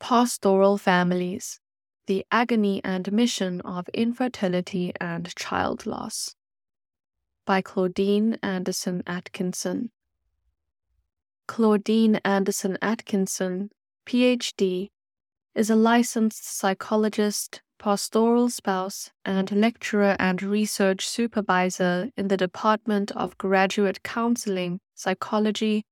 Pastoral Families The Agony and Mission of Infertility and Child Loss by Claudine Anderson Atkinson. Claudine Anderson Atkinson, PhD, is a licensed psychologist, pastoral spouse, and lecturer and research supervisor in the Department of Graduate Counseling, Psychology,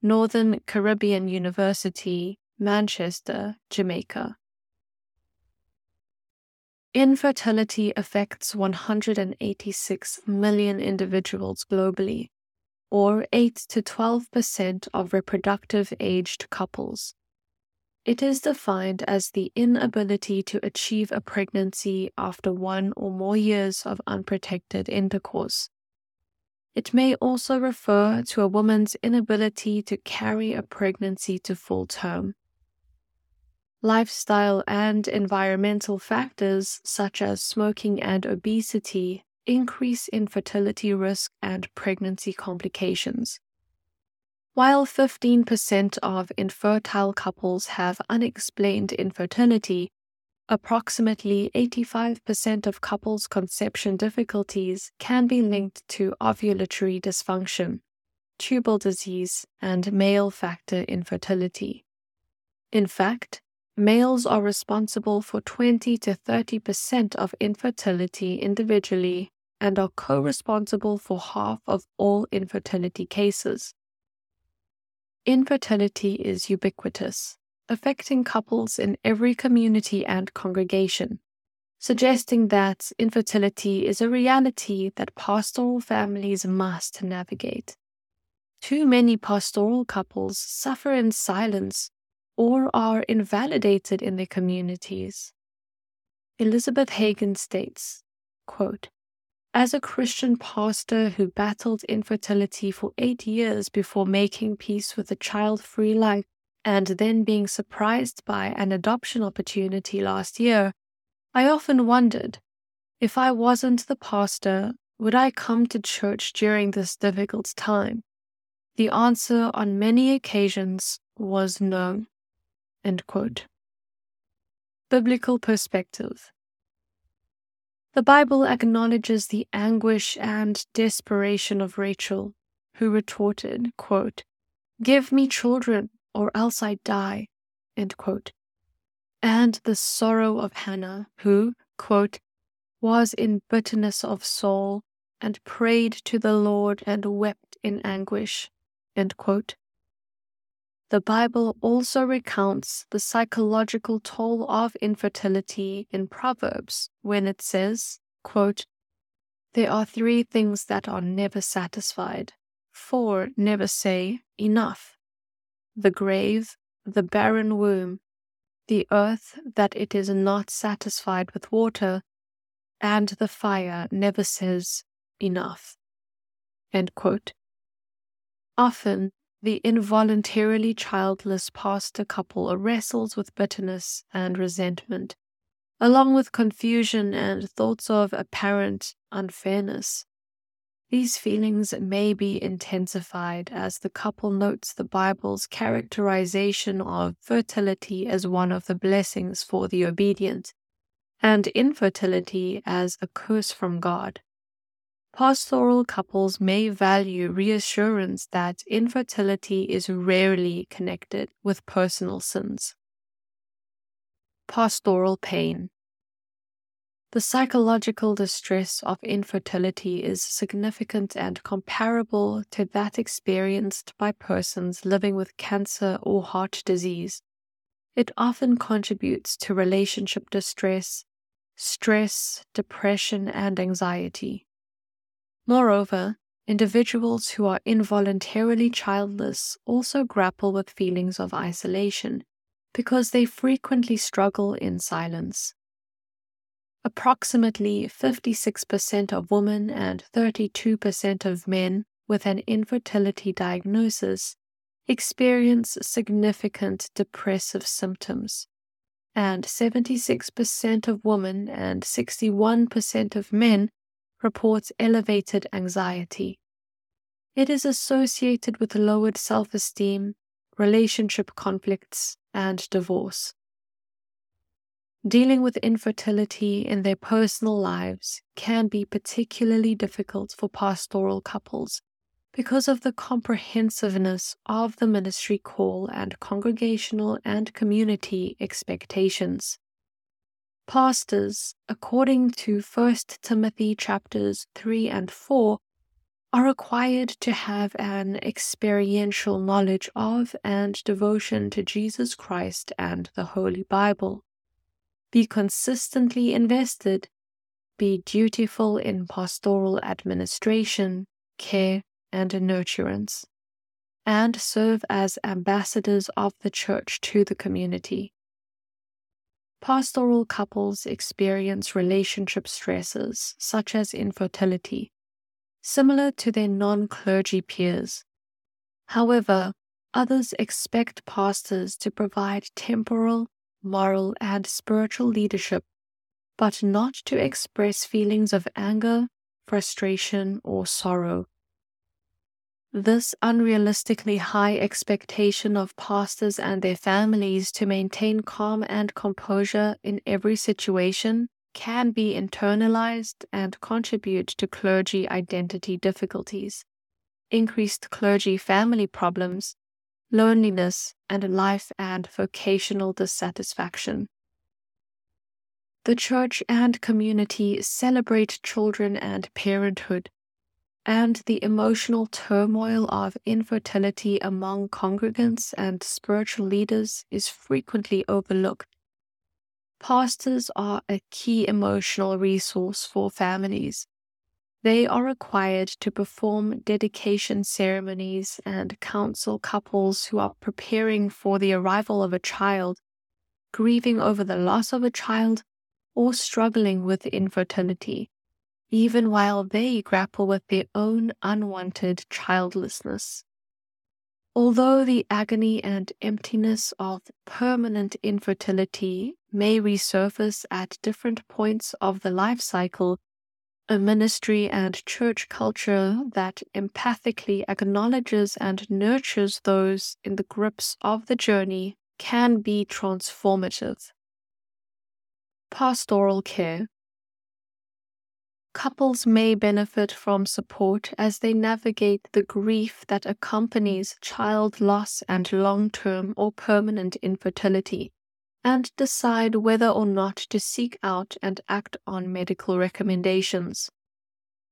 Northern Caribbean University, Manchester, Jamaica. Infertility affects 186 million individuals globally, or 8 to 12 percent of reproductive aged couples. It is defined as the inability to achieve a pregnancy after one or more years of unprotected intercourse. It may also refer to a woman's inability to carry a pregnancy to full term Lifestyle and environmental factors such as smoking and obesity increase infertility risk and pregnancy complications. While 15% of infertile couples have unexplained infertility, approximately 85% of couples' conception difficulties can be linked to ovulatory dysfunction, tubal disease, and male factor infertility. In fact, males are responsible for 20 to 30% of infertility individually and are co responsible for half of all infertility cases. Infertility is ubiquitous, affecting couples in every community and congregation, suggesting that infertility is a reality that pastoral families must navigate. Too many pastoral couples suffer in silence or are invalidated in their communities. Elizabeth Hagan states, quote, As a Christian pastor who battled infertility for eight years before making peace with a child free life and then being surprised by an adoption opportunity last year, I often wondered if I wasn't the pastor, would I come to church during this difficult time? The answer on many occasions was no. End quote. Biblical perspective. The Bible acknowledges the anguish and desperation of Rachel, who retorted, quote, Give me children, or else I die. End quote. And the sorrow of Hannah, who, quote, was in bitterness of soul and prayed to the Lord and wept in anguish. End quote. The Bible also recounts the psychological toll of infertility in Proverbs when it says, quote, There are three things that are never satisfied, four never say enough. The grave, the barren womb, the earth that it is not satisfied with water, and the fire never says enough. Often the involuntarily childless pastor couple wrestles with bitterness and resentment, along with confusion and thoughts of apparent unfairness. These feelings may be intensified as the couple notes the Bible's characterization of fertility as one of the blessings for the obedient, and infertility as a curse from God. Pastoral couples may value reassurance that infertility is rarely connected with personal sins. Pastoral pain. The psychological distress of infertility is significant and comparable to that experienced by persons living with cancer or heart disease. It often contributes to relationship distress, stress, depression, and anxiety. Moreover, individuals who are involuntarily childless also grapple with feelings of isolation because they frequently struggle in silence. Approximately 56% of women and 32% of men with an infertility diagnosis experience significant depressive symptoms, and 76% of women and 61% of men reports elevated anxiety. It is associated with lowered self esteem, relationship conflicts, and divorce. Dealing with infertility in their personal lives can be particularly difficult for pastoral couples because of the comprehensiveness of the ministry call and congregational and community expectations. Pastors, according to 1 Timothy chapters 3 and 4, are required to have an experiential knowledge of and devotion to Jesus Christ and the Holy Bible. Be consistently invested, be dutiful in pastoral administration, care, and nurturance, and serve as ambassadors of the church to the community. Pastoral couples experience relationship stresses such as infertility, similar to their non clergy peers. However, others expect pastors to provide temporal, moral, and spiritual leadership, but not to express feelings of anger, frustration, or sorrow. This unrealistically high expectation of pastors and their families to maintain calm and composure in every situation can be internalized and contribute to clergy identity difficulties, increased clergy family problems, loneliness, and life and vocational dissatisfaction. The church and community celebrate children and parenthood and the emotional turmoil of infertility among congregants and spiritual leaders is frequently overlooked. Pastors are a key emotional resource for families. They are required to perform dedication ceremonies and counsel couples who are preparing for the arrival of a child, grieving over the loss of a child, or struggling with infertility even while they grapple with their own unwanted childlessness. Although the agony and emptiness of permanent infertility may resurface at different points of the life cycle, a ministry and church culture that empathically acknowledges and nurtures those in the grips of the journey can be transformative. Pastoral care Couples may benefit from support as they navigate the grief that accompanies child loss and long term or permanent infertility, and decide whether or not to seek out and act on medical recommendations.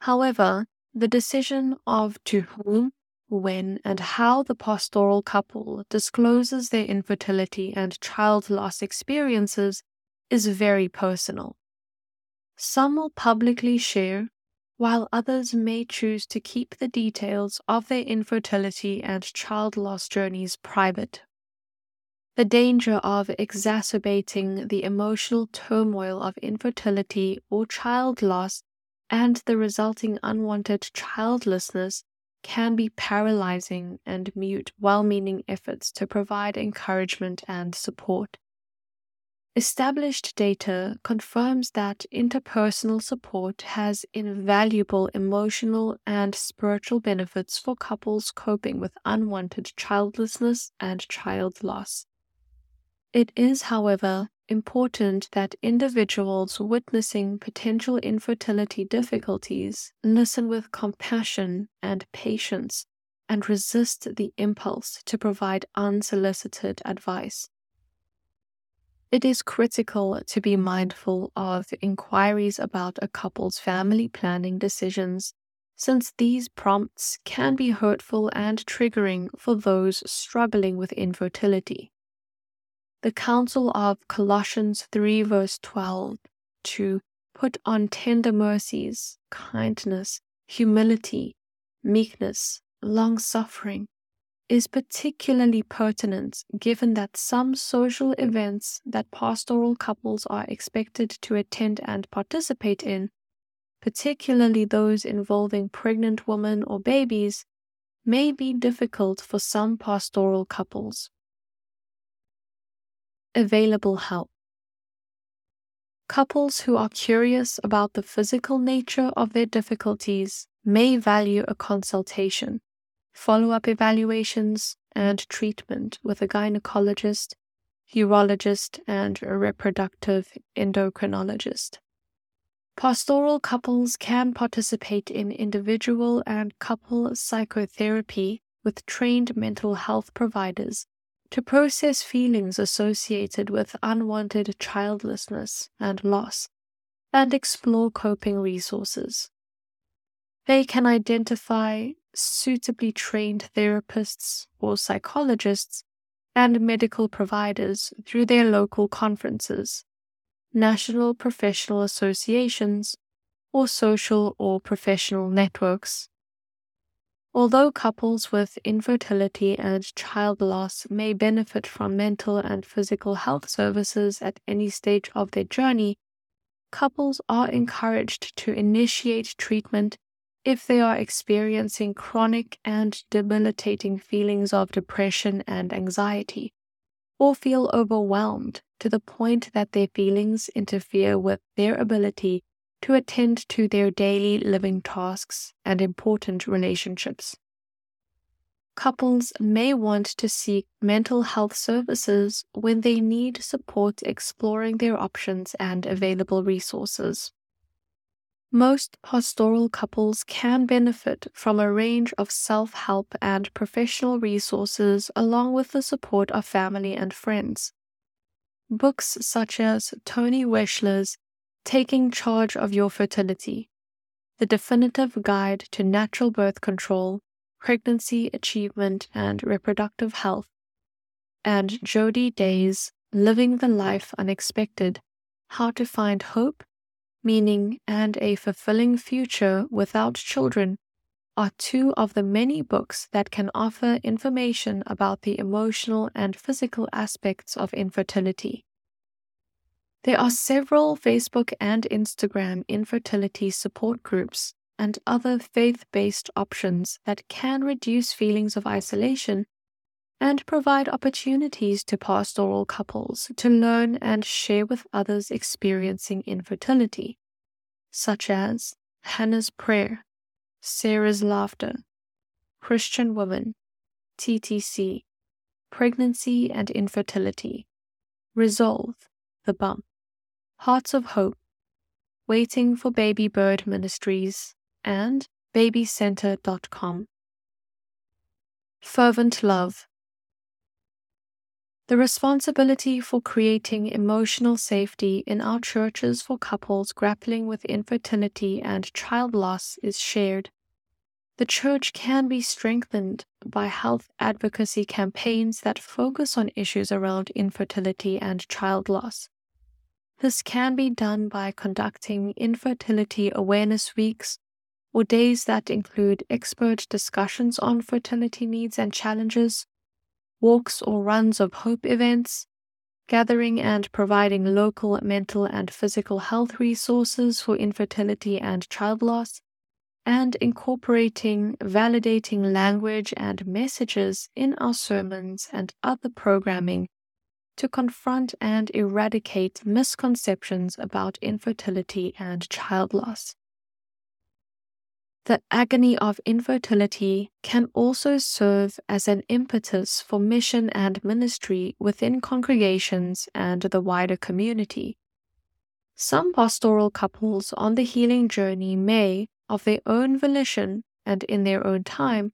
However, the decision of to whom, when, and how the pastoral couple discloses their infertility and child loss experiences is very personal. Some will publicly share, while others may choose to keep the details of their infertility and child loss journeys private. The danger of exacerbating the emotional turmoil of infertility or child loss and the resulting unwanted childlessness can be paralyzing and mute well meaning efforts to provide encouragement and support. Established data confirms that interpersonal support has invaluable emotional and spiritual benefits for couples coping with unwanted childlessness and child loss. It is, however, important that individuals witnessing potential infertility difficulties listen with compassion and patience and resist the impulse to provide unsolicited advice. It is critical to be mindful of inquiries about a couple's family planning decisions, since these prompts can be hurtful and triggering for those struggling with infertility. The counsel of Colossians 3, verse 12, to put on tender mercies, kindness, humility, meekness, long suffering, is particularly pertinent given that some social events that pastoral couples are expected to attend and participate in, particularly those involving pregnant women or babies, may be difficult for some pastoral couples. Available help. Couples who are curious about the physical nature of their difficulties may value a consultation follow up evaluations, and treatment with a gynecologist urologist, and a reproductive endocrinologist. Pastoral couples can participate in individual and couple psychotherapy with trained mental health providers to process feelings associated with unwanted childlessness and loss and explore coping resources. They can identify suitably trained therapists or psychologists and medical providers through their local conferences, national professional associations, or social or professional networks. Although couples with infertility and child loss may benefit from mental and physical health services at any stage of their journey, couples are encouraged to initiate treatment if they are experiencing chronic and debilitating feelings of depression and anxiety, or feel overwhelmed to the point that their feelings interfere with their ability to attend to their daily living tasks and important relationships. Couples may want to seek mental health services when they need support exploring their options and available resources. Most pastoral couples can benefit from a range of self help and professional resources along with the support of family and friends. Books such as Toni Weschler's Taking Charge of Your Fertility, The Definitive Guide to Natural Birth Control, Pregnancy Achievement and Reproductive Health, and Jody Day's Living the Life Unexpected How to Find Hope meaning, and a fulfilling future without children are two of the many books that can offer information about the emotional and physical aspects of infertility. There are several Facebook and Instagram infertility support groups and other faith based options that can reduce feelings of isolation and provide opportunities to pastoral couples to learn and share with others experiencing infertility, such as Hannah's Prayer, Sarah's Laughter, Christian Woman, TTC, Pregnancy and Infertility, Resolve, The Bump, Hearts of Hope, Waiting for Baby Bird Ministries, and babycenter.com. Fervent Love the responsibility for creating emotional safety in our churches for couples grappling with infertility and child loss is shared. The church can be strengthened by health advocacy campaigns that focus on issues around infertility and child loss. This can be done by conducting infertility awareness weeks or days that include expert discussions on fertility needs and challenges walks or runs of hope events, gathering and providing local mental and physical health resources for infertility and child loss, and incorporating validating language and messages in our sermons and other programming to confront and eradicate misconceptions about infertility and child loss. The agony of infertility can also serve as an impetus for mission and ministry within congregations and the wider community. Some pastoral couples on the healing journey may, of their own volition and in their own time,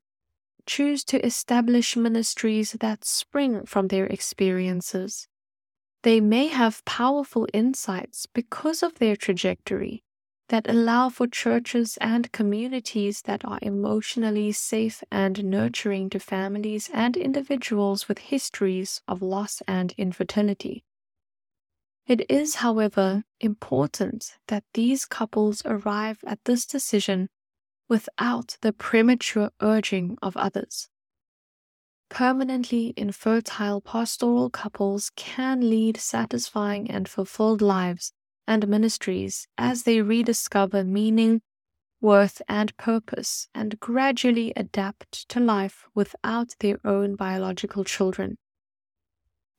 choose to establish ministries that spring from their experiences. They may have powerful insights because of their trajectory that allow for churches and communities that are emotionally safe and nurturing to families and individuals with histories of loss and infertility. It is, however, important that these couples arrive at this decision without the premature urging of others. Permanently infertile pastoral couples can lead satisfying and fulfilled lives and ministries as they rediscover meaning, worth, and purpose and gradually adapt to life without their own biological children.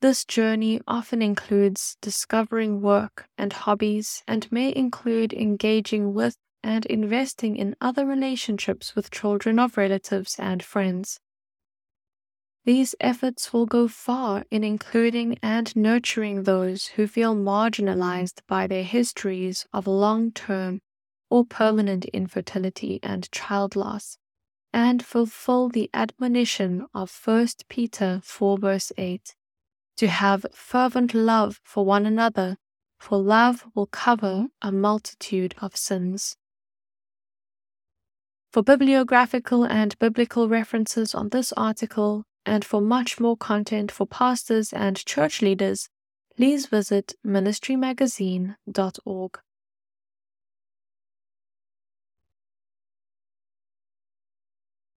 This journey often includes discovering work and hobbies and may include engaging with and investing in other relationships with children of relatives and friends. These efforts will go far in including and nurturing those who feel marginalized by their histories of long term or permanent infertility and child loss, and fulfill the admonition of 1 Peter 4 verse 8 to have fervent love for one another, for love will cover a multitude of sins. For bibliographical and biblical references on this article, and for much more content for pastors and church leaders, please visit ministrymagazine.org.